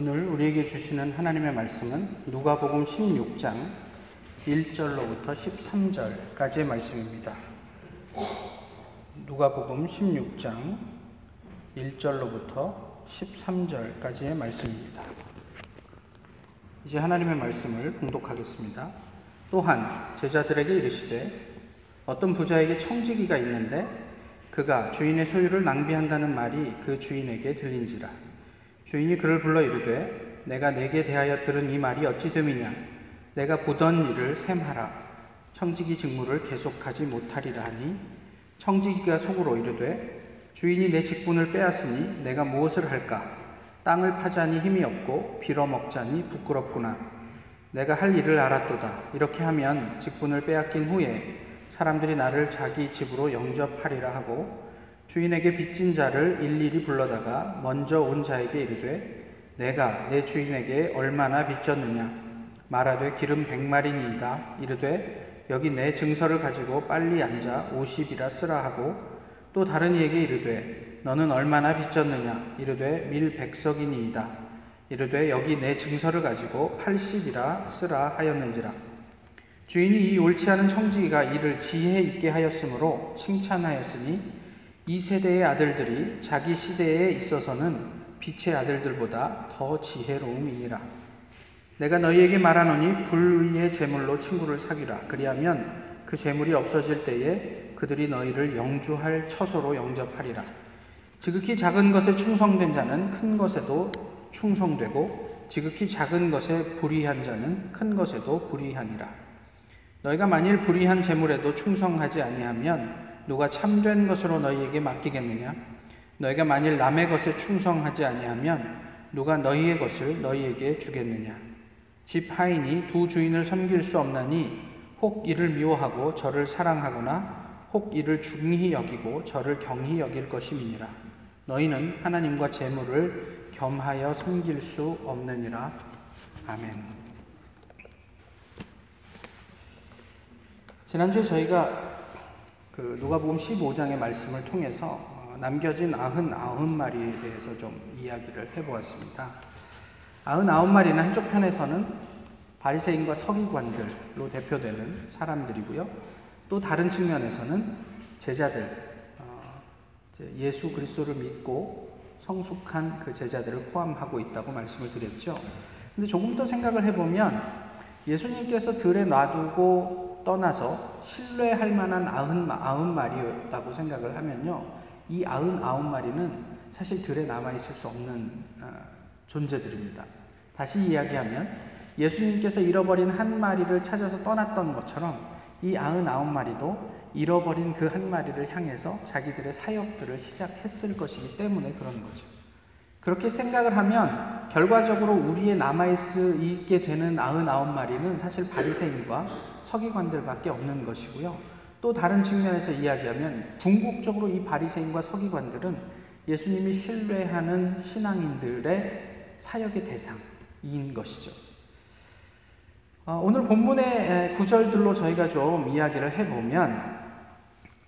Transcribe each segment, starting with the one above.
오늘 우리에게 주시는 하나님의 말씀은 누가복음 16장 1절로부터 13절까지의 말씀입니다. 누가복음 16장 1절로부터 13절까지의 말씀입니다. 이제 하나님의 말씀을 봉독하겠습니다. 또한 제자들에게 이르시되 어떤 부자에게 청지기가 있는데 그가 주인의 소유를 낭비한다는 말이 그 주인에게 들린지라 주인이 그를 불러 이르되 내가 내게 대하여 들은 이 말이 어찌 됨이냐? 내가 보던 일을 셈하라. 청지기 직무를 계속하지 못하리라 하니? 청지기가 속으로 이르되 주인이 내 직분을 빼앗으니 내가 무엇을 할까? 땅을 파자니 힘이 없고 빌어먹자니 부끄럽구나. 내가 할 일을 알았도다. 이렇게 하면 직분을 빼앗긴 후에 사람들이 나를 자기 집으로 영접하리라 하고 주인에게 빚진 자를 일일이 불러다가 먼저 온 자에게 이르되 내가 내 주인에게 얼마나 빚졌느냐? 말하되 기름 백마리니이다. 이르되 여기 내 증서를 가지고 빨리 앉아 오십이라 쓰라 하고 또 다른 이에게 이르되 너는 얼마나 빚졌느냐? 이르되 밀 백석이니이다. 이르되 여기 내 증서를 가지고 팔십이라 쓰라 하였는지라. 주인이 이 옳지 않은 청지기가 이를 지혜 있게 하였으므로 칭찬하였으니 이 세대의 아들들이 자기 시대에 있어서는 빛의 아들들보다 더 지혜로움이니라. 내가 너희에게 말하노니 불의의 재물로 친구를 사귀라. 그리하면 그 재물이 없어질 때에 그들이 너희를 영주할 처소로 영접하리라. 지극히 작은 것에 충성된 자는 큰 것에도 충성되고 지극히 작은 것에 불의한 자는 큰 것에도 불의하니라. 너희가 만일 불의한 재물에도 충성하지 아니하면 누가 참된 것으로 너희에게 맡기겠느냐? 너희가 만일 남의 것에 충성하지 아니하면 누가 너희의 것을 너희에게 주겠느냐? 집 하인이 두 주인을 섬길 수 없나니 혹 이를 미워하고 저를 사랑하거나 혹 이를 중히 여기고 저를 경히 여길 것임이니라. 너희는 하나님과 재물을 겸하여 섬길 수 없느니라. 아멘. 지난주에 저희가 그 누가복음 15장의 말씀을 통해서 어, 남겨진 99마리에 대해서 좀 이야기를 해보았습니다. 99마리는 한쪽 편에서는 바리새인과 서기관들로 대표되는 사람들이고요. 또 다른 측면에서는 제자들, 어, 예수 그리스도를 믿고 성숙한 그 제자들을 포함하고 있다고 말씀을 드렸죠. 근데 조금 더 생각을 해보면 예수님께서 들에 놔두고 떠나서 신뢰할 만한 아흔, 아흔 마리였다고 생각을 하면요. 이 아흔 아홉 마리는 사실 들에 남아있을 수 없는 어, 존재들입니다. 다시 이야기하면 예수님께서 잃어버린 한 마리를 찾아서 떠났던 것처럼 이 아흔 아홉 마리도 잃어버린 그 한 마리를 향해서 자기들의 사역들을 시작했을 것이기 때문에 그런 거죠. 그렇게 생각을 하면 결과적으로 우리의 남아있게 되는 99마리는 사실 바리새인과 서기관들밖에 없는 것이고요. 또 다른 측면에서 이야기하면 궁극적으로 이 바리새인과 서기관들은 예수님이 신뢰하는 신앙인들의 사역의 대상인 것이죠. 어, 오늘 본문의 구절들로 저희가 좀 이야기를 해보면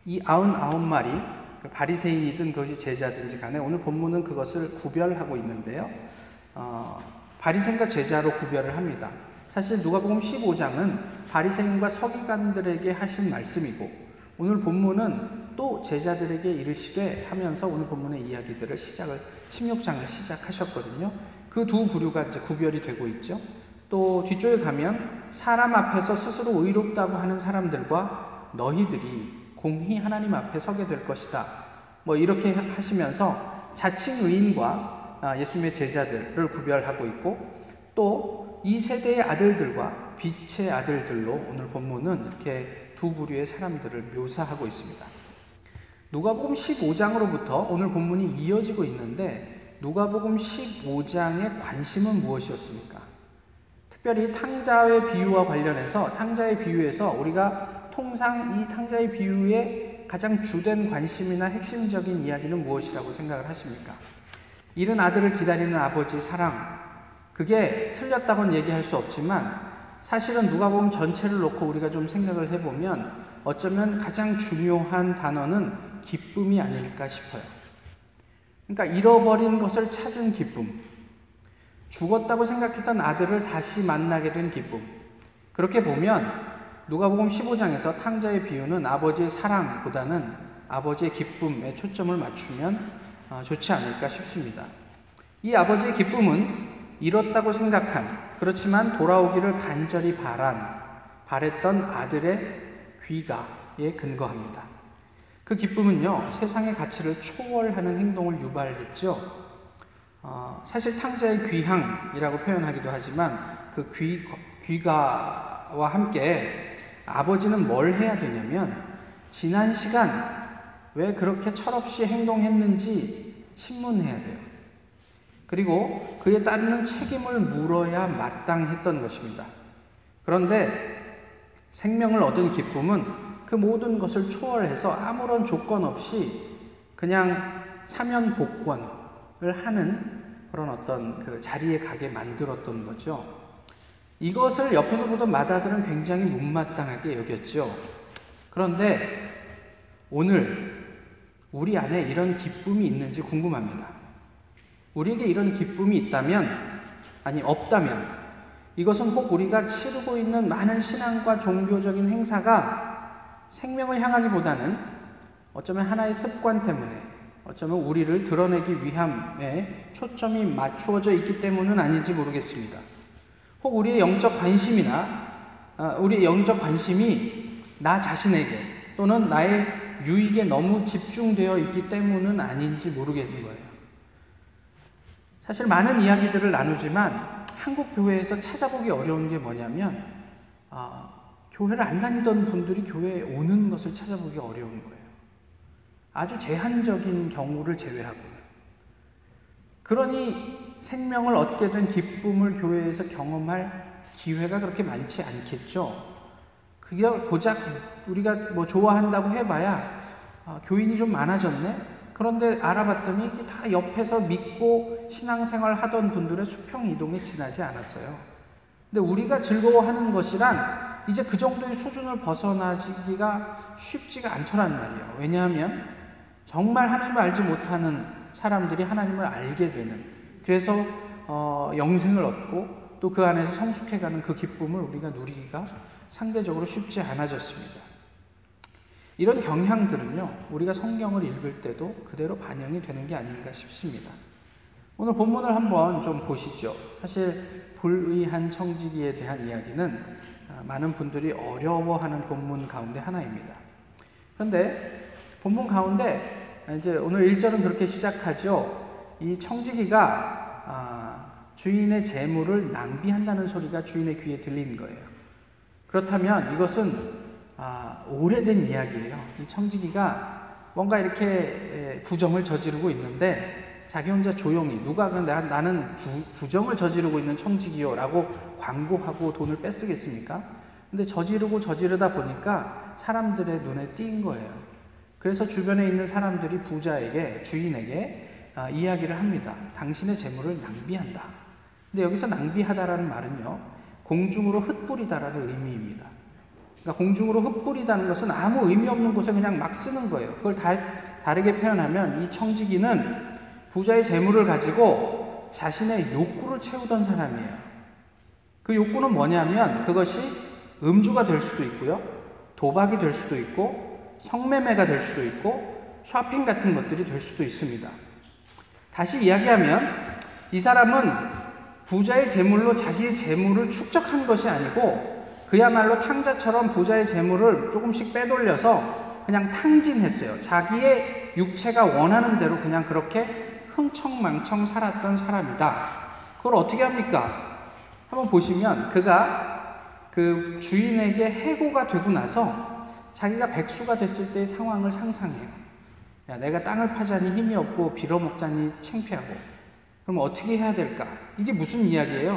이 99마리 그 바리새인이든 그것이 제자든지 간에 오늘 본문은 그것을 구별하고 있는데요. 어, 바리새인과 제자로 구별을 합니다. 사실 누가복음 15장은 바리새인과 서기관들에게 하신 말씀이고 오늘 본문은 또 제자들에게 이르시되 하면서 오늘 본문의 이야기들을 시작을 16장을 시작하셨거든요. 그 두 부류가 이제 구별이 되고 있죠. 또 뒤쪽에 가면 사람 앞에서 스스로 의롭다고 하는 사람들과 너희들이 공히 하나님 앞에 서게 될 것이다. 뭐 이렇게 하시면서 자칭 의인과 아, 예수님의 제자들을 구별하고 있고 또 이 세대의 아들들과 빛의 아들들로 오늘 본문은 이렇게 두 부류의 사람들을 묘사하고 있습니다. 누가복음 15장으로부터 오늘 본문이 이어지고 있는데 누가복음 15장의 관심은 무엇이었습니까? 특별히 탕자의 비유와 관련해서 탕자의 비유에서 우리가 통상 이 탕자의 비유의 가장 주된 관심이나 핵심적인 이야기는 무엇이라고 생각을 하십니까? 이른 아들을 기다리는 아버지 사랑. 그게 틀렸다고는 얘기할 수 없지만 사실은 누가복음 전체를 놓고 우리가 좀 생각을 해보면 어쩌면 가장 중요한 단어는 기쁨이 아닐까 싶어요. 그러니까 잃어버린 것을 찾은 기쁨. 죽었다고 생각했던 아들을 다시 만나게 된 기쁨. 그렇게 보면 누가복음 15장에서 탕자의 비유는 아버지의 사랑보다는 아버지의 기쁨에 초점을 맞추면 어, 좋지 않을까 싶습니다. 이 아버지의 기쁨은 잃었다고 생각한 그렇지만 돌아오기를 간절히 바란 바랬던 아들의 귀가에 근거합니다. 그 기쁨은요 세상의 가치를 초월하는 행동을 유발했죠. 어, 사실 탕자의 귀향이라고 표현하기도 하지만 그 귀, 귀가와 함께 아버지는 뭘 해야 되냐면 지난 시간 왜 그렇게 철없이 행동했는지 신문해야 돼요. 그리고 그에 따르는 책임을 물어야 마땅했던 것입니다. 그런데 생명을 얻은 기쁨은 그 모든 것을 초월해서 아무런 조건 없이 그냥 사면 복권을 하는 그런 어떤 그 자리에 가게 만들었던 거죠. 이것을 옆에서 보던 마다들은 굉장히 못마땅하게 여겼죠. 그런데 오늘 우리 안에 이런 기쁨이 있는지 궁금합니다. 우리에게 이런 기쁨이 있다면, 아니, 없다면, 이것은 혹 우리가 치르고 있는 많은 신앙과 종교적인 행사가 생명을 향하기보다는 어쩌면 하나의 습관 때문에, 어쩌면 우리를 드러내기 위함에 초점이 맞추어져 있기 때문은 아닌지 모르겠습니다. 혹 우리의 영적 관심이나, 아, 우리의 영적 관심이 나 자신에게 또는 나의 유익에 너무 집중되어 있기 때문은 아닌지 모르겠는 거예요. 사실 많은 이야기들을 나누지만 한국 교회에서 찾아보기 어려운 게 뭐냐면 아, 교회를 안 다니던 분들이 교회에 오는 것을 찾아보기 어려운 거예요. 아주 제한적인 경우를 제외하고는. 그러니 생명을 얻게 된 기쁨을 교회에서 경험할 기회가 그렇게 많지 않겠죠. 그게 고작 우리가 뭐 좋아한다고 해봐야 아, 교인이 좀 많아졌네? 그런데 알아봤더니 이게 다 옆에서 믿고 신앙생활 하던 분들의 수평 이동에 지나지 않았어요. 근데 우리가 즐거워하는 것이란 이제 그 정도의 수준을 벗어나기가 쉽지가 않더란 말이에요. 왜냐하면 정말 하나님을 알지 못하는 사람들이 하나님을 알게 되는 그래서 어, 영생을 얻고 또 그 안에서 성숙해가는 그 기쁨을 우리가 누리기가 상대적으로 쉽지 않아졌습니다. 이런 경향들은요, 우리가 성경을 읽을 때도 그대로 반영이 되는 게 아닌가 싶습니다. 오늘 본문을 한번 좀 보시죠. 사실 불의한 청지기에 대한 이야기는 아, 많은 분들이 어려워하는 본문 가운데 하나입니다. 그런데 본문 가운데 이제 오늘 1절은 그렇게 시작하죠. 이 청지기가 아, 주인의 재물을 낭비한다는 소리가 주인의 귀에 들린 거예요. 그렇다면 이것은 아, 오래된 이야기예요. 이 청지기가 뭔가 이렇게 부정을 저지르고 있는데 자기 혼자 조용히 누가 내가 나는 부, 정을 저지르고 있는 청지기요라고 광고하고 돈을 뺏으겠습니까? 근데 저지르고 저지르다 보니까 사람들의 눈에 띈 거예요. 그래서 주변에 있는 사람들이 부자에게 주인에게 아, 이야기를 합니다. 당신의 재물을 낭비한다. 근데 여기서 낭비하다라는 말은요. 공중으로 흩뿌리다라는 의미입니다. 그러니까 공중으로 흩뿌리다는 것은 아무 의미 없는 곳에 그냥 막 쓰는 거예요. 그걸 다, 다르게 표현하면 이 청지기는 부자의 재물을 가지고 자신의 욕구를 채우던 사람이에요. 그 욕구는 뭐냐면 그것이 음주가 될 수도 있고요. 도박이 될 수도 있고 성매매가 될 수도 있고 쇼핑 같은 것들이 될 수도 있습니다. 다시 이야기하면 이 사람은 부자의 재물로 자기의 재물을 축적한 것이 아니고 그야말로 탕자처럼 부자의 재물을 조금씩 빼돌려서 그냥 탕진했어요. 자기의 육체가 원하는 대로 그냥 그렇게 흥청망청 살았던 사람이다. 그걸 어떻게 합니까? 한번 보시면 그가 그 주인에게 해고가 되고 나서 자기가 백수가 됐을 때의 상황을 상상해요. 야, 내가 땅을 파자니 힘이 없고 빌어먹자니 창피하고 그럼 어떻게 해야 될까? 이게 무슨 이야기예요?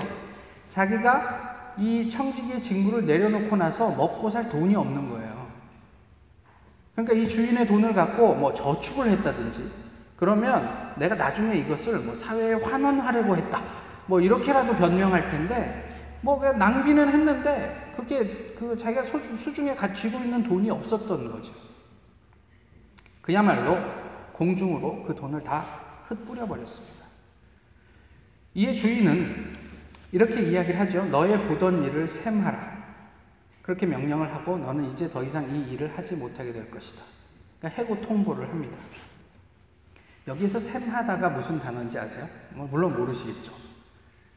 자기가 이 청지기의 직무를 내려놓고 나서 먹고 살 돈이 없는 거예요. 그러니까 이 주인의 돈을 갖고 뭐 저축을 했다든지 그러면 내가 나중에 이것을 뭐 사회에 환원하려고 했다. 뭐 이렇게라도 변명할 텐데 뭐 그냥 낭비는 했는데 그게 그 자기가 수중에 갖추고 있는 돈이 없었던 거죠. 그야말로 공중으로 그 돈을 다 흩뿌려 버렸습니다. 이의 주인은 이렇게 이야기를 하죠. 너의 보던 일을 셈하라. 그렇게 명령을 하고 너는 이제 더 이상 이 일을 하지 못하게 될 것이다. 그러니까 해고 통보를 합니다. 여기서 셈하다가 무슨 단어인지 아세요? 뭐 물론 모르시겠죠.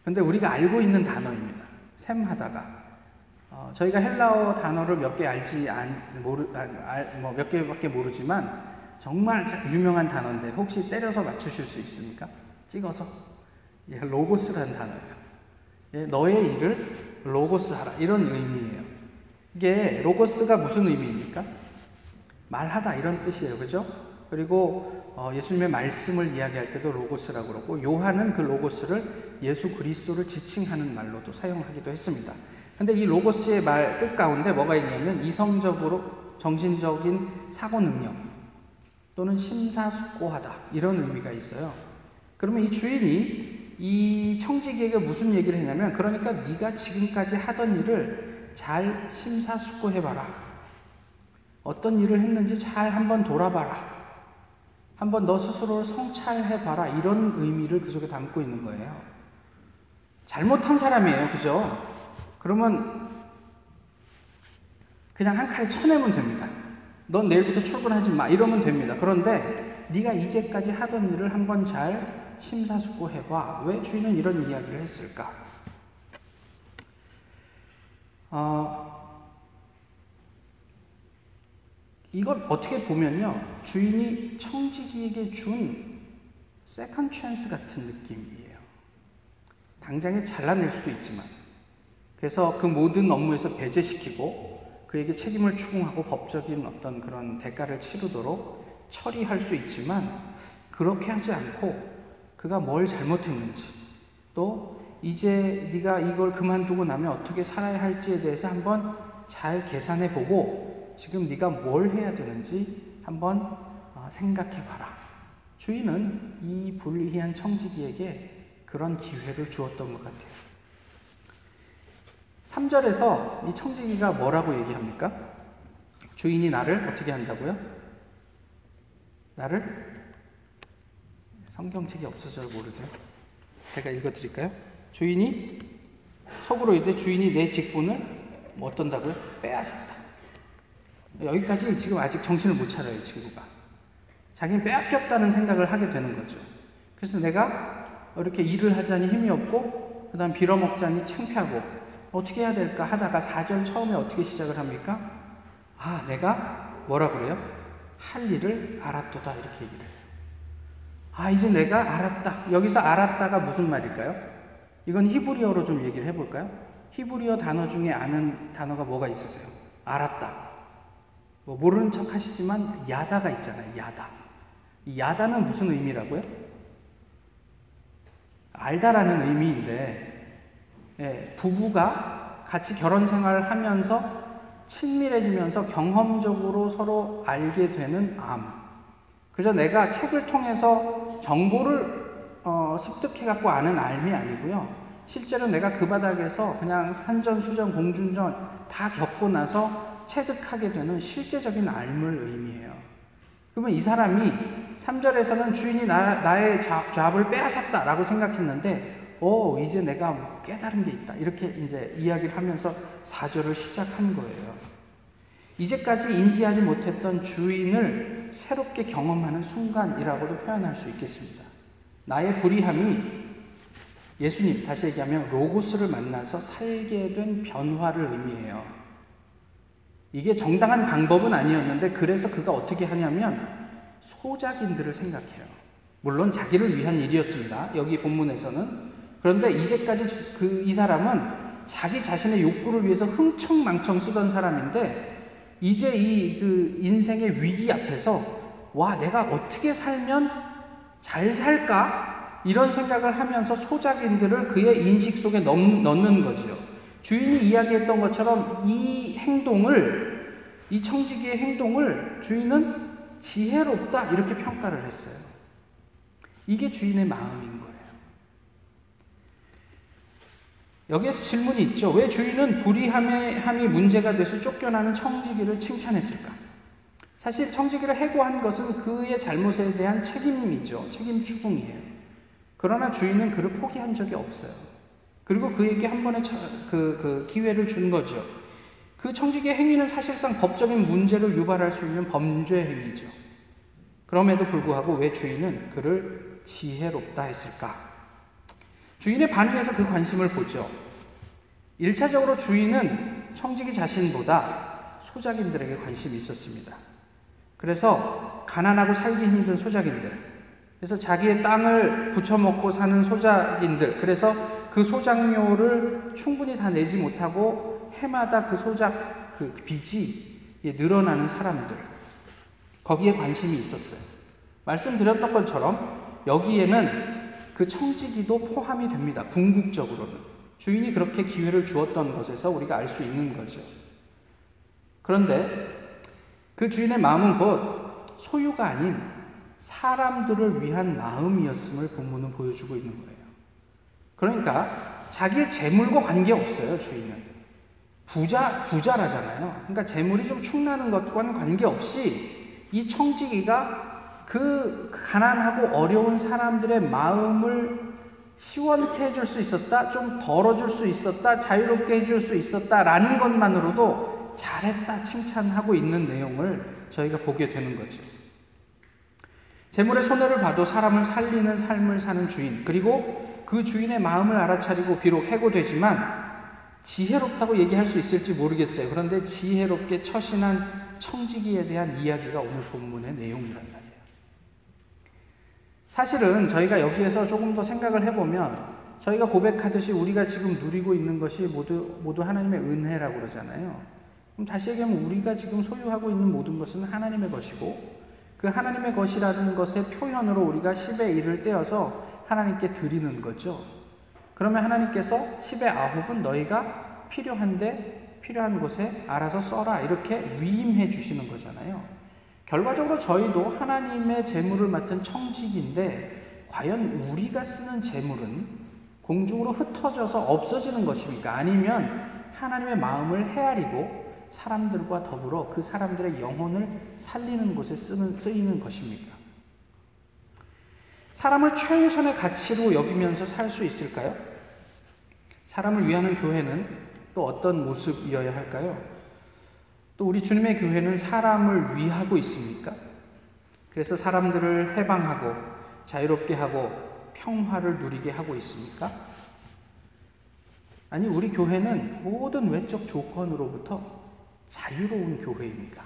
근데 우리가 알고 있는 단어입니다. 셈하다가. 어, 저희가 헬라어 단어를 몇 개 알지 안, 모르, 뭐몇 개밖에 모르지만 정말 유명한 단어인데 혹시 때려서 맞추실 수 있습니까? 찍어서. 예, 로고스라는 단어예요. 예, 너의 일을 로고스 하라. 이런 의미예요. 이게 로고스가 무슨 의미입니까? 말하다 이런 뜻이에요. 그죠? 그리고 어, 예수님의 말씀을 이야기할 때도 로고스라고 그러고 요한은 그 로고스를 예수 그리스도를 지칭하는 말로도 사용하기도 했습니다. 근데 이 로고스의 말 뜻 가운데 뭐가 있냐면 이성적으로 정신적인 사고 능력 또는 심사숙고하다 이런 의미가 있어요. 그러면 이 주인이 이 청지기에게 무슨 얘기를 했냐면 그러니까 네가 지금까지 하던 일을 잘 심사숙고해 봐라. 어떤 일을 했는지 잘 한번 돌아봐라. 한번 너 스스로를 성찰해 봐라. 이런 의미를 그 속에 담고 있는 거예요. 잘못한 사람이에요. 그죠? 그러면 그냥 한 칼에 쳐내면 됩니다. 넌 내일부터 출근하지 마. 이러면 됩니다. 그런데 네가 이제까지 하던 일을 한번 잘 심사숙고해봐. 왜 주인은 이런 이야기를 했을까? 어, 이걸 어떻게 보면요. 주인이 청지기에게 준 second chance 같은 느낌이에요. 당장에 잘라낼 수도 있지만. 그래서 그 모든 업무에서 배제시키고 그에게 책임을 추궁하고 법적인 어떤 그런 대가를 치르도록 처리할 수 있지만 그렇게 하지 않고 그가 뭘 잘못했는지 또 이제 네가 이걸 그만두고 나면 어떻게 살아야 할지에 대해서 한번 잘 계산해 보고 지금 네가 뭘 해야 되는지 한번 어, 생각해 봐라. 주인은 이 불리한 청지기에게 그런 기회를 주었던 것 같아요. 3절에서 이 청지기가 뭐라고 얘기합니까? 주인이 나를 어떻게 한다고요? 나를 성경책이 없어서 모르세요? 제가 읽어드릴까요? 주인이 속으로 이때 주인이 내 직분을 뭐 어떤다고요? 빼앗았다. 여기까지 지금 아직 정신을 못 차려요, 친구가. 자기는 빼앗겼다는 생각을 하게 되는 거죠. 그래서 내가 이렇게 일을 하자니 힘이 없고, 그 다음 빌어먹자니 창피하고, 어떻게 해야 될까 하다가 4절 처음에 어떻게 시작을 합니까? 아, 내가 뭐라 그래요? 할 일을 알았도다. 이렇게 얘기를 해요. 아, 이제 내가 알았다. 여기서 알았다가 무슨 말일까요? 이건 히브리어로 좀 얘기를 해볼까요? 히브리어 단어 중에 아는 단어가 뭐가 있으세요? 알았다. 뭐 모르는 척 하시지만 야다가 있잖아요. 야다. 이 야다는 무슨 의미라고요? 알다라는 의미인데 예, 부부가 같이 결혼 생활을 하면서 친밀해지면서 경험적으로 서로 알게 되는 암. 그래서 내가 책을 통해서 정보를 어, 습득해 갖고 아는 알미 아니고요. 실제로 내가 그 바닥에서 그냥 산전, 수전, 공중전 다 겪고 나서 체득하게 되는 실제적인 알물 의미해요. 그러면 이 사람이 3절에서는 주인이 나, 나의 잡, 잡을 빼앗았다라고 생각했는데, 오, 이제 내가 깨달은 게 있다. 이렇게 이제 이야기를 하면서 4절을 시작한 거예요. 이제까지 인지하지 못했던 주인을 새롭게 경험하는 순간이라고도 표현할 수 있겠습니다. 나의 불의함이 예수님, 다시 얘기하면 로고스를 만나서 살게 된 변화를 의미해요. 이게 정당한 방법은 아니었는데 그래서 그가 어떻게 하냐면 소작인들을 생각해요. 물론 자기를 위한 일이었습니다. 여기 본문에서는. 그런데 이제까지 그 이 사람은 자기 자신의 욕구를 위해서 흥청망청 쓰던 사람인데 이제 이 그 인생의 위기 앞에서 와 내가 어떻게 살면 잘 살까 이런 생각을 하면서 소작인들을 그의 인식 속에 넣는 거죠. 주인이 이야기했던 것처럼 이 행동을, 이 청지기의 행동을 주인은 지혜롭다 이렇게 평가를 했어요. 이게 주인의 마음인 거예요. 여기에서 질문이 있죠. 왜 주인은 불의함이 문제가 돼서 쫓겨나는 청지기를 칭찬했을까? 사실 청지기를 해고한 것은 그의 잘못에 대한 책임이죠. 책임 추궁이에요. 그러나 주인은 그를 포기한 적이 없어요. 그리고 그에게 한 번의 그, 그 기회를 준 거죠. 그 청지기의 행위는 사실상 법적인 문제를 유발할 수 있는 범죄 행위죠. 그럼에도 불구하고 왜 주인은 그를 지혜롭다 했을까? 주인의 반응에서 그 관심을 보죠. 1차적으로 주인은 청지기 자신보다 소작인들에게 관심이 있었습니다. 그래서 가난하고 살기 힘든 소작인들, 그래서 자기의 땅을 부쳐먹고 사는 소작인들, 그래서 그 소작료를 충분히 다 내지 못하고 해마다 그 소작 그 빚이 늘어나는 사람들, 거기에 관심이 있었어요. 말씀드렸던 것처럼 여기에는 그 청지기도 포함이 됩니다. 궁극적으로는. 주인이 그렇게 기회를 주었던 것에서 우리가 알 수 있는 거죠. 그런데 그 주인의 마음은 곧 소유가 아닌 사람들을 위한 마음이었음을 본문은 보여주고 있는 거예요. 그러니까 자기의 재물과 관계없어요, 주인은. 부자, 부자라잖아요. 그러니까 재물이 좀 충나는 것과는 관계없이 이 청지기가 그 가난하고 어려운 사람들의 마음을 시원케 해줄 수 있었다, 좀 덜어줄 수 있었다, 자유롭게 해줄 수 있었다라는 것만으로도 잘했다 칭찬하고 있는 내용을 저희가 보게 되는 거죠. 재물의 손해를 봐도 사람을 살리는 삶을 사는 주인, 그리고 그 주인의 마음을 알아차리고 비록 해고되지만 지혜롭다고 얘기할 수 있을지 모르겠어요. 그런데 지혜롭게 처신한 청지기에 대한 이야기가 오늘 본문의 말이에요. 사실은 저희가 여기에서 조금 더 생각을 해보면 저희가 고백하듯이 우리가 지금 누리고 있는 것이 모두, 모두 하나님의 은혜라고 그러잖아요. 그럼 다시 얘기하면 우리가 지금 소유하고 있는 모든 것은 하나님의 것이고 그 하나님의 것이라는 것의 표현으로 우리가 10의 1을 떼어서 하나님께 드리는 거죠. 그러면 하나님께서 10의 9은 너희가 필요한데 필요한 곳에 알아서 써라 이렇게 위임해 주시는 거잖아요. 결과적으로 저희도 하나님의 재물을 맡은 청직인데 과연 우리가 쓰는 재물은 공중으로 흩어져서 없어지는 것입니까? 아니면 하나님의 마음을 헤아리고 사람들과 더불어 그 사람들의 영혼을 살리는 곳에 쓰는, 쓰이는 것입니까? 사람을 최우선의 가치로 여기면서 살 수 있을까요? 사람을 위하는 교회는 또 어떤 모습이어야 할까요? 또 우리 주님의 교회는 사람을 위하고 있습니까? 그래서 사람들을 해방하고 자유롭게 하고 평화를 누리게 하고 있습니까? 아니, 우리 교회는 모든 외적 조건으로부터 자유로운 교회입니다.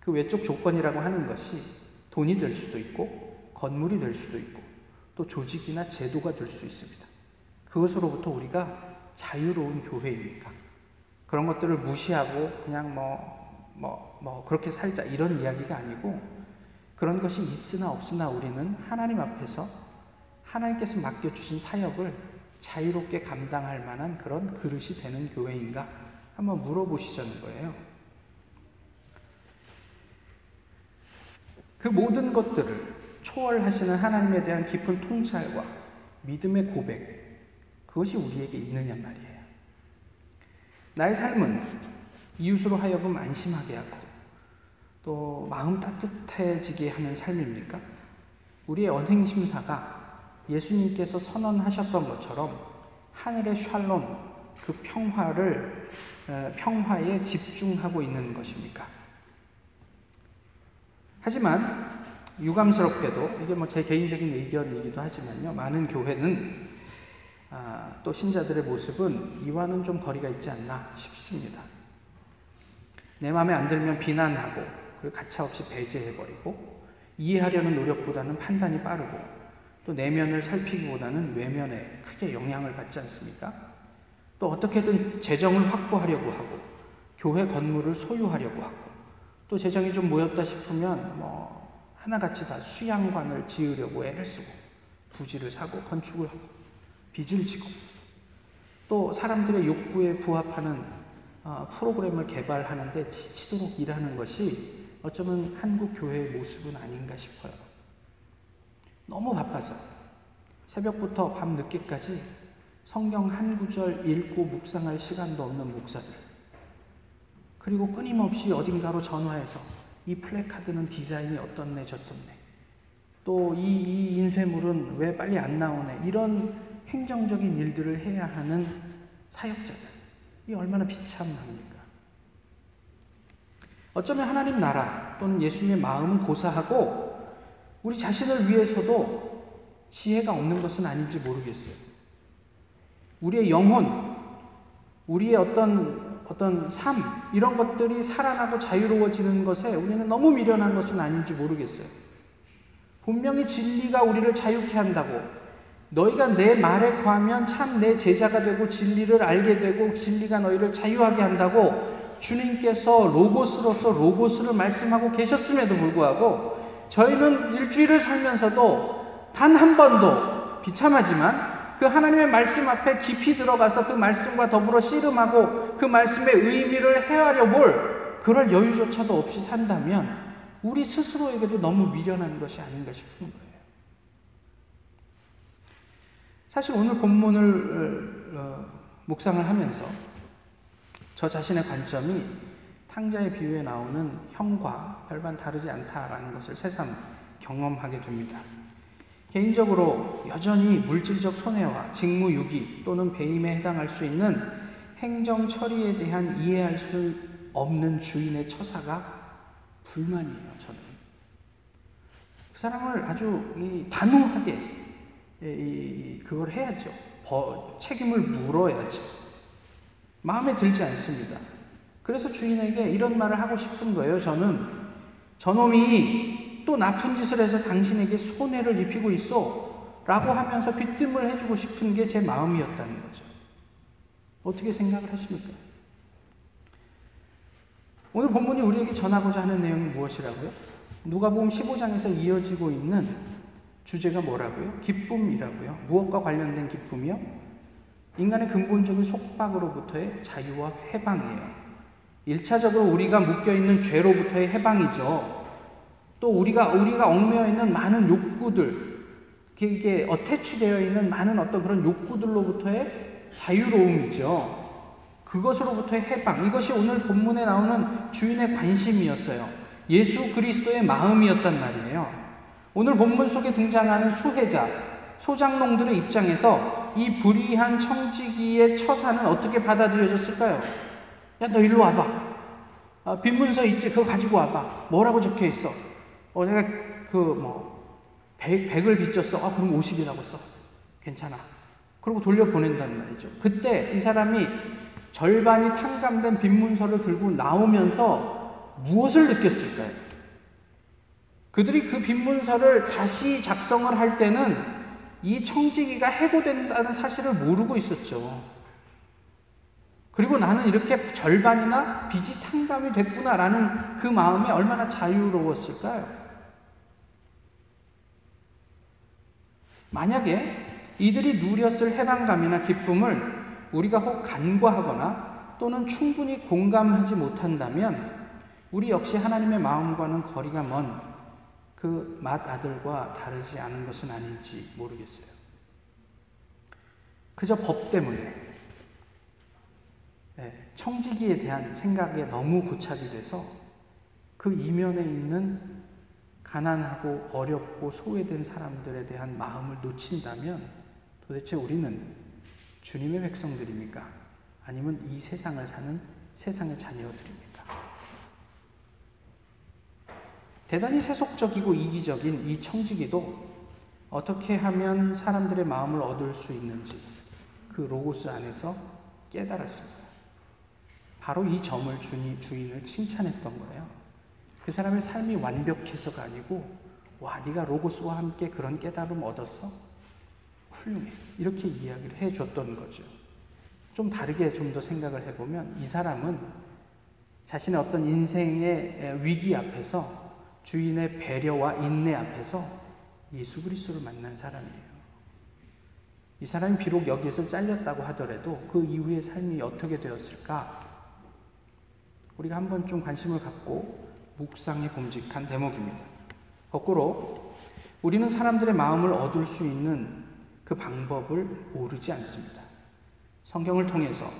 그 외적 조건이라고 하는 것이 돈이 될 수도 있고, 건물이 될 수도 있고, 또 조직이나 제도가 될 수 있습니다. 그것으로부터 우리가 자유로운 교회입니까? 그런 것들을 무시하고 그냥 뭐, 뭐, 뭐, 그렇게 살자 이런 이야기가 아니고 그런 것이 있으나 없으나 우리는 하나님 앞에서 하나님께서 맡겨주신 사역을 자유롭게 감당할 만한 그런 그릇이 되는 교회인가 한번 물어보시자는 거예요. 그 모든 것들을 초월하시는 하나님에 대한 깊은 통찰과 믿음의 고백, 그것이 우리에게 있느냐 말이에요. 나의 삶은 이웃으로 하여금 안심하게 하고 또 마음 따뜻해지게 하는 삶입니까? 우리의 언행심사가 예수님께서 선언하셨던 것처럼 하늘의 샬롬, 그 평화를, 평화에 집중하고 있는 것입니까? 하지만 유감스럽게도 이게 뭐 제 개인적인 의견이기도 하지만요. 많은 교회는 아, 또 신자들의 모습은 이와는 좀 거리가 있지 않나 싶습니다. 내 마음에 안 들면 비난하고 그리고 가차없이 배제해버리고 이해하려는 노력보다는 판단이 빠르고 또 내면을 살피기보다는 외면에 크게 영향을 받지 않습니까? 또 어떻게든 재정을 확보하려고 하고 교회 건물을 소유하려고 하고 또 재정이 좀 모였다 싶으면 뭐 하나같이 다 수양관을 지으려고 애를 쓰고 부지를 사고 건축을 하고 빚을 지고 또 사람들의 욕구에 부합하는 어, 프로그램을 개발하는데 지치도록 일하는 것이 어쩌면 한국 교회의 모습은 아닌가 싶어요. 너무 바빠서 새벽부터 밤 늦게까지 성경 한 구절 읽고 묵상할 시간도 없는 목사들. 그리고 끊임없이 어딘가로 전화해서 이 플래카드는 디자인이 어떻네 저떻네. 또이이 인쇄물은 왜 빨리 안 나오네. 이런 행정적인 일들을 해야 하는 사역자들. 이 얼마나 비참합니까? 어쩌면 하나님 나라 또는 예수님의 마음은 고사하고 우리 자신을 위해서도 지혜가 없는 것은 아닌지 모르겠어요. 우리의 영혼, 우리의 어떤 어떤 삶 이런 것들이 살아나고 자유로워지는 것에 우리는 너무 미련한 것은 아닌지 모르겠어요. 분명히 진리가 우리를 자유케 한다고 너희가 내 말에 거하면 참 내 제자가 되고 진리를 알게 되고 진리가 너희를 자유하게 한다고 주님께서 로고스로서 로고스를 말씀하고 계셨음에도 불구하고 저희는 일주일을 살면서도 단 한 번도 비참하지만 그 하나님의 말씀 앞에 깊이 들어가서 그 말씀과 더불어 씨름하고 그 말씀의 의미를 헤아려 볼 그럴 여유조차도 없이 산다면 우리 스스로에게도 너무 미련한 것이 아닌가 싶은 거예요. 사실 오늘 본문을 어, 묵상을 하면서 저 자신의 관점이 탕자의 비유에 나오는 형과 별반 다르지 않다라는 것을 새삼 경험하게 됩니다. 개인적으로 여전히 물질적 손해와 직무유기 또는 배임에 해당할 수 있는 행정 처리에 대한 이해할 수 없는 주인의 처사가 불만이에요, 저는. 그 사람을 아주 단호하게 그걸 해야죠. 책임을 물어야죠. 마음에 들지 않습니다. 그래서 주인에게 이런 말을 하고 싶은 거예요. 저는 저놈이 또 나쁜 짓을 해서 당신에게 손해를 입히고 있어. 라고 하면서 귀띔을 해주고 싶은 게 제 마음이었다는 거죠. 어떻게 생각을 하십니까? 오늘 본문이 우리에게 전하고자 하는 내용이 무엇이라고요? 누가복음 15장에서 이어지고 있는 주제가 뭐라고요? 기쁨이라고요. 무엇과 관련된 기쁨이요? 인간의 근본적인 속박으로부터의 자유와 해방이에요. 1차적으로 우리가 묶여 있는 죄로부터의 해방이죠. 또 우리가 우리가 얽매여 있는 많은 욕구들, 이게 어태치되어 있는 많은 어떤 그런 욕구들로부터의 자유로움이죠. 그것으로부터의 해방. 이것이 오늘 본문에 나오는 주인의 관심이었어요. 예수 그리스도의 마음이었단 말이에요. 오늘 본문 속에 등장하는 수혜자, 소장농들의 입장에서 이 불의한 청지기의 처사는 어떻게 받아들여졌을까요? 야, 너 일로 와봐. 아, 빈 문서 있지? 그거 가지고 와봐. 뭐라고 적혀 있어? 어, 내가 그 뭐, 100, 100을 빚졌어. 아, 그럼 50이라고 써. 괜찮아. 그리고 돌려보낸단 말이죠. 그때 이 사람이 절반이 탕감된 빈 문서를 들고 나오면서 무엇을 느꼈을까요? 그들이 그 빈문서를 다시 작성을 할 때는 이 청지기가 해고된다는 사실을 모르고 있었죠. 그리고 나는 이렇게 절반이나 빚이 탕감이 됐구나라는 그 마음이 얼마나 자유로웠을까요? 만약에 이들이 누렸을 해방감이나 기쁨을 우리가 혹 간과하거나 또는 충분히 공감하지 못한다면 우리 역시 하나님의 마음과는 거리가 먼 그 맏아들과 다르지 않은 것은 아닌지 모르겠어요. 그저 법 때문에 예, 청지기에 대한 생각에 너무 고착이 돼서 그 이면에 있는 가난하고 어렵고 소외된 사람들에 대한 마음을 놓친다면 도대체 우리는 주님의 백성들입니까? 아니면 이 세상을 사는 세상의 자녀들입니까? 대단히 세속적이고 이기적인 이 청지기도 어떻게 하면 사람들의 마음을 얻을 수 있는지 그 로고스 안에서 깨달았습니다. 바로 이 점을 주인, 주인을 칭찬했던 거예요. 그 사람의 삶이 완벽해서가 아니고 와 네가 로고스와 함께 그런 깨달음 얻었어? 훌륭해. 이렇게 이야기를 해줬던 거죠. 좀 다르게 좀 더 생각을 해보면 이 사람은 자신의 어떤 인생의 위기 앞에서 주인의 배려와 인내 앞에서 예수 그리스도를 만난 사람이에요. 이 사람이 비록 여기에서 잘렸다고 하더라도 그 이후의 삶이 어떻게 되었을까? 우리가 한번 좀 관심을 갖고 묵상해 봄직한 대목입니다. 거꾸로 우리는 사람들의 마음을 얻을 수 있는 그 방법을 모르지 않습니다. 성경을 통해서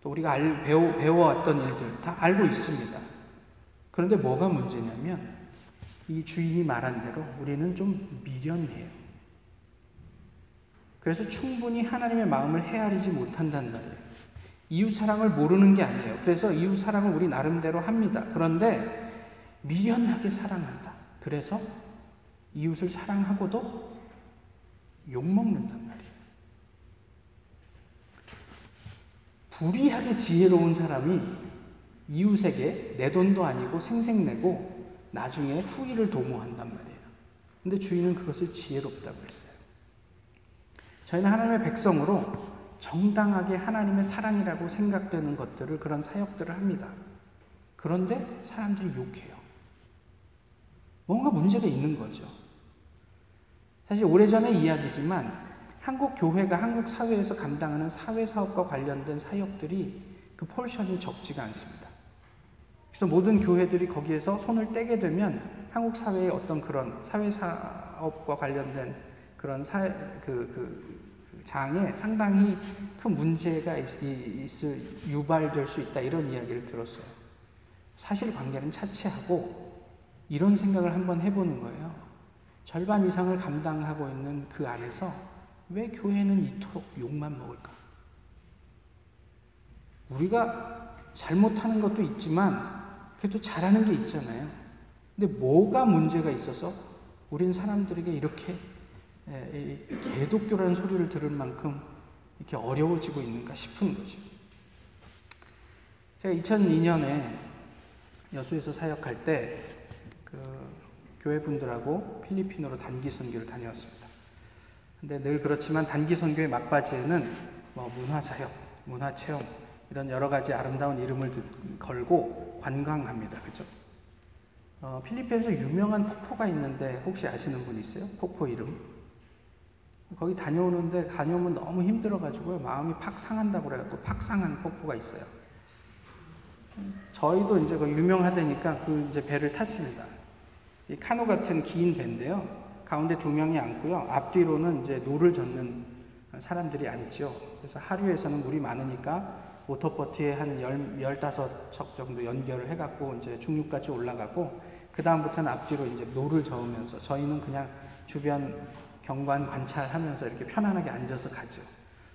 또 우리가 알, 배워, 배워왔던 일들 다 알고 있습니다. 그런데 뭐가 문제냐면 이 주인이 말한 대로 우리는 좀 미련해요. 그래서 충분히 하나님의 마음을 헤아리지 못한단 말이에요. 이웃 사랑을 모르는 게 아니에요. 그래서 이웃 사랑을 우리 나름대로 합니다. 그런데 미련하게 사랑한다. 그래서 이웃을 사랑하고도 욕먹는단 말이에요. 불이하게 지혜로운 사람이 이웃에게 내 돈도 아니고 생색내고 나중에 후일을 도모한단 말이에요. 근데 주인은 그것을 지혜롭다고 했어요. 저희는 하나님의 백성으로 정당하게 하나님의 사랑이라고 생각되는 것들을 그런 사역들을 합니다. 그런데 사람들이 욕해요. 뭔가 문제가 있는 거죠. 사실 오래전의 이야기지만 한국 교회가 한국 사회에서 감당하는 사회 사업과 관련된 사역들이 그 폴션이 적지가 않습니다. 그래서 모든 교회들이 거기에서 손을 떼게 되면 한국 사회의 어떤 그런 사회 사업과 관련된 그런 사, 그, 그, 장에 상당히 큰 문제가 있, 있을 유발될 수 있다 이런 이야기를 들었어요. 사실 관계는 차치하고 이런 생각을 한번 해보는 거예요. 절반 이상을 감당하고 있는 그 안에서 왜 교회는 이토록 욕만 먹을까? 우리가 잘못하는 것도 있지만 그래도 잘하는 게 있잖아요. 근데 뭐가 문제가 있어서 우린 사람들에게 이렇게 개독교라는 소리를 들을 만큼 이렇게 어려워지고 있는가 싶은 거죠. 제가 2002년에 여수에서 사역할 때 그 교회 분들하고 필리핀으로 단기 선교를 다녀왔습니다. 근데 늘 그렇지만 단기 선교의 막바지에는 뭐 문화 사역, 문화 체험 이런 여러 가지 아름다운 이름을 걸고 관광합니다. 그죠? 어, 필리핀에서 유명한 폭포가 있는데 혹시 아시는 분 있어요? 폭포 이름? 거기 다녀오는데 다녀오면 너무 힘들어가지고요. 마음이 팍 상한다고 그래갖고 팍 상한 폭포가 있어요. 저희도 이제 그 유명하다니까 그 이제 배를 탔습니다. 이 카누 같은 긴 배인데요. 가운데 두 명이 앉고요. 앞뒤로는 이제 노를 젓는 사람들이 앉죠. 그래서 하류에서는 물이 많으니까 모터보트에 한 열, 열다섯 척 정도 연결을 해갖고 이제 중류까지 올라가고 그 다음부터는 앞뒤로 이제 노를 저으면서 저희는 그냥 주변 경관 관찰하면서 이렇게 편안하게 앉아서 가죠.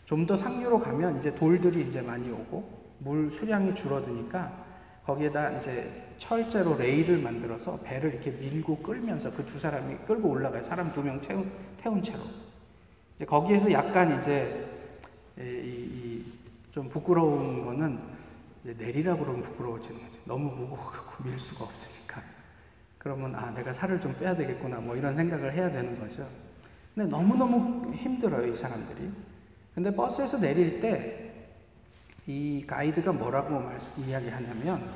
좀 더 상류로 가면 이제 돌들이 이제 많이 오고 물 수량이 줄어드니까 거기에다 이제 철제로 레일을 만들어서 배를 이렇게 밀고 끌면서 그 두 사람이 끌고 올라가요. 사람 두 명 태운, 태운 채로. 이제 거기에서 약간 이제 이, 좀 부끄러운 거는 이제 내리라고 그러면 부끄러워지는 거죠. 너무 무거워갖고 밀 수가 없으니까. 그러면 아 내가 살을 좀 빼야 되겠구나 뭐 이런 생각을 해야 되는 거죠. 근데 너무너무 힘들어요, 이 사람들이. 근데 버스에서 내릴 때 이 가이드가 뭐라고 말씀, 이야기하냐면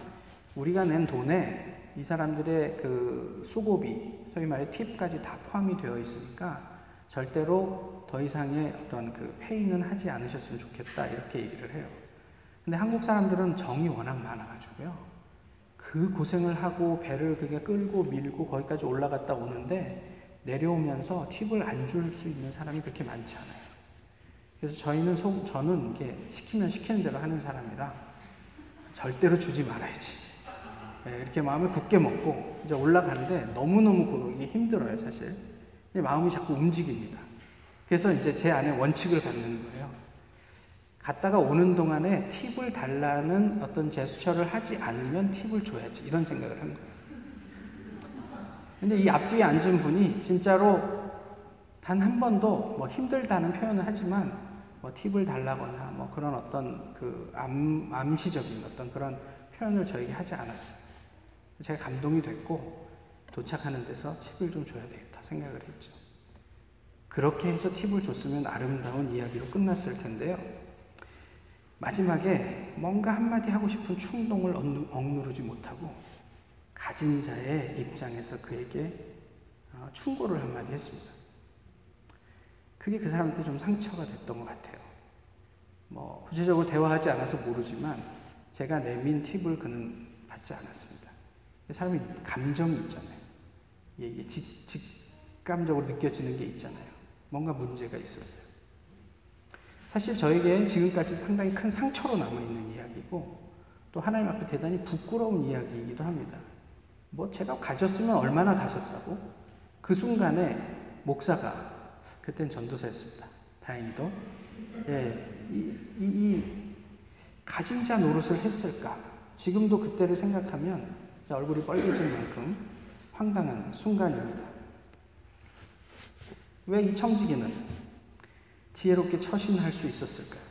우리가 낸 돈에 이 사람들의 그 수고비, 소위 말해 팁까지 다 포함이 되어 있으니까 절대로 더 이상의 어떤 그 페이는 하지 않으셨으면 좋겠다 이렇게 얘기를 해요. 근데 한국 사람들은 정이 워낙 많아가지고요. 그 고생을 하고 배를 그게 끌고 밀고 거기까지 올라갔다 오는데 내려오면서 팁을 안 줄 수 있는 사람이 그렇게 많지 않아요. 그래서 저희는 소, 저는 이게 시키면 시키는 대로 하는 사람이라 절대로 주지 말아야지. 네, 이렇게 마음을 굳게 먹고 이제 올라가는데 너무너무 그게 힘들어요, 사실. 마음이 자꾸 움직입니다. 그래서 이제 제 안에 원칙을 갖는 거예요. 갔다가 오는 동안에 팁을 달라는 어떤 제스처를 하지 않으면 팁을 줘야지. 이런 생각을 한 거예요. 근데 이 앞뒤에 앉은 분이 진짜로 단 한 번도 뭐 힘들다는 표현을 하지만 뭐 팁을 달라거나 뭐 그런 어떤 그 암, 암시적인 어떤 그런 표현을 저에게 하지 않았어요. 제가 감동이 됐고 도착하는 데서 팁을 좀 줘야 되겠다 생각을 했죠. 그렇게 해서 팁을 줬으면 아름다운 이야기로 끝났을 텐데요. 마지막에 뭔가 한마디 하고 싶은 충동을 억누르지 못하고 가진 자의 입장에서 그에게 어, 충고를 한마디 했습니다. 그게 그 사람한테 좀 상처가 됐던 것 같아요. 뭐 구체적으로 대화하지 않아서 모르지만 제가 내민 팁을 그는 받지 않았습니다. 사람이 감정이 있잖아요. 이게 직, 직 감적으로 느껴지는 게 있잖아요. 뭔가 문제가 있었어요. 사실 저에게 지금까지 상당히 큰 상처로 남아있는 이야기고 또 하나님 앞에 대단히 부끄러운 이야기이기도 합니다. 뭐 제가 가졌으면 얼마나 가졌다고? 그 순간에 목사가 그땐 전도사였습니다. 다행히도 예, 이, 이, 이 가진 자 노릇을 했을까? 지금도 그때를 생각하면 얼굴이 빨개질 만큼 황당한 순간입니다. 왜 이 청지기는 지혜롭게 처신할 수 있었을까요?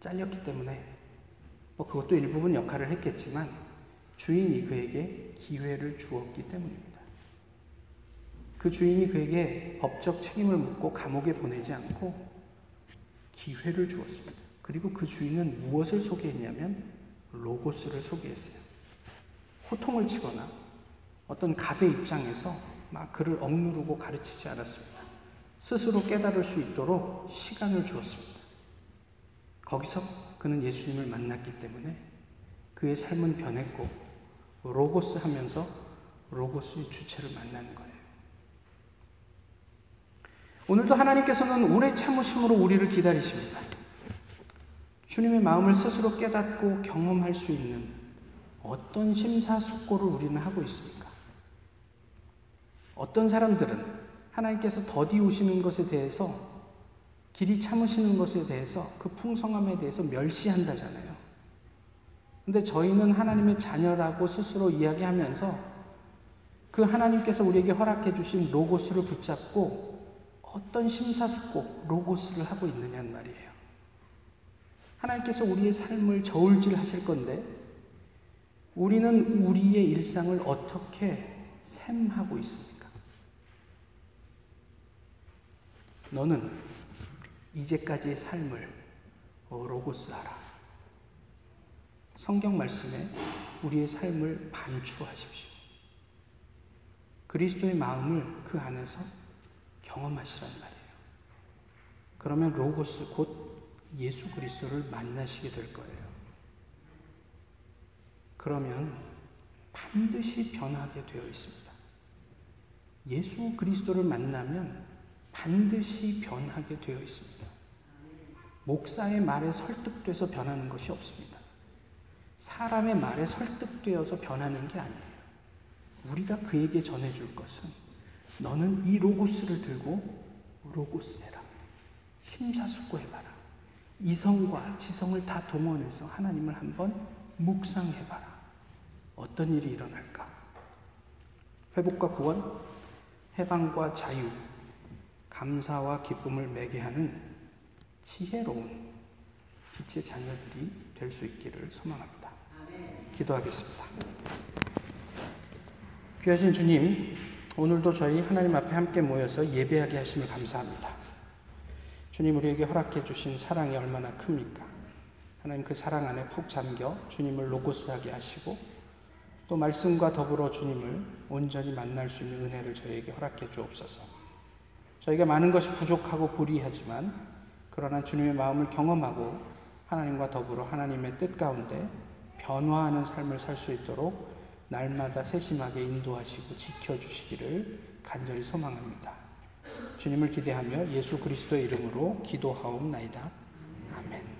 잘렸기 때문에 뭐 그것도 일부분 역할을 했겠지만 주인이 그에게 기회를 주었기 때문입니다. 그 주인이 그에게 법적 책임을 묻고 감옥에 보내지 않고 기회를 주었습니다. 그리고 그 주인은 무엇을 소개했냐면 로고스를 소개했어요. 호통을 치거나 어떤 갑의 입장에서 막 그를 억누르고 가르치지 않았습니다. 스스로 깨달을 수 있도록 시간을 주었습니다. 거기서 그는 예수님을 만났기 때문에 그의 삶은 변했고 로고스 하면서 로고스의 주체를 만나는 거예요. 오늘도 하나님께서는 오래 참으심으로 우리를 기다리십니다. 주님의 마음을 스스로 깨닫고 경험할 수 있는 어떤 심사숙고를 우리는 하고 있습니까? 어떤 사람들은 하나님께서 더디 오시는 것에 대해서 길이 참으시는 것에 대해서 그 풍성함에 대해서 멸시한다잖아요. 근데 저희는 하나님의 자녀라고 스스로 이야기하면서 그 하나님께서 우리에게 허락해 주신 로고스를 붙잡고 어떤 심사숙고 로고스를 하고 있느냐는 말이에요. 하나님께서 우리의 삶을 저울질 하실 건데 우리는 우리의 일상을 어떻게 샘하고 있습니까? 너는 이제까지의 삶을 로고스 하라. 성경 말씀에 우리의 삶을 반추하십시오. 그리스도의 마음을 그 안에서 경험하시란 말이에요. 그러면 로고스 곧 예수 그리스도를 만나시게 될 거예요. 그러면 반드시 변하게 되어 있습니다. 예수 그리스도를 만나면 반드시 변하게 되어 있습니다. 목사의 말에 설득돼서 변하는 것이 없습니다. 사람의 말에 설득되어서 변하는 게 아니에요. 우리가 그에게 전해줄 것은 너는 이 로고스를 들고 로고스 해라. 심사숙고해봐라. 이성과 지성을 다 동원해서 하나님을 한번 묵상해봐라. 어떤 일이 일어날까? 회복과 구원, 해방과 자유, 감사와 기쁨을 매게 하는 지혜로운 빛의 자녀들이 될 수 있기를 소망합니다. 기도하겠습니다. 귀하신 주님, 오늘도 저희 하나님 앞에 함께 모여서 예배하게 하심을 감사합니다. 주님 우리에게 허락해 주신 사랑이 얼마나 큽니까? 하나님 그 사랑 안에 푹 잠겨 주님을 로고스하게 하시고 또 말씀과 더불어 주님을 온전히 만날 수 있는 은혜를 저희에게 허락해 주옵소서. 저희가 많은 것이 부족하고 불의하지만 그러나 주님의 마음을 경험하고 하나님과 더불어 하나님의 뜻 가운데 변화하는 삶을 살 수 있도록 날마다 세심하게 인도하시고 지켜주시기를 간절히 소망합니다. 주님을 기대하며 예수 그리스도의 이름으로 기도하옵나이다. 아멘.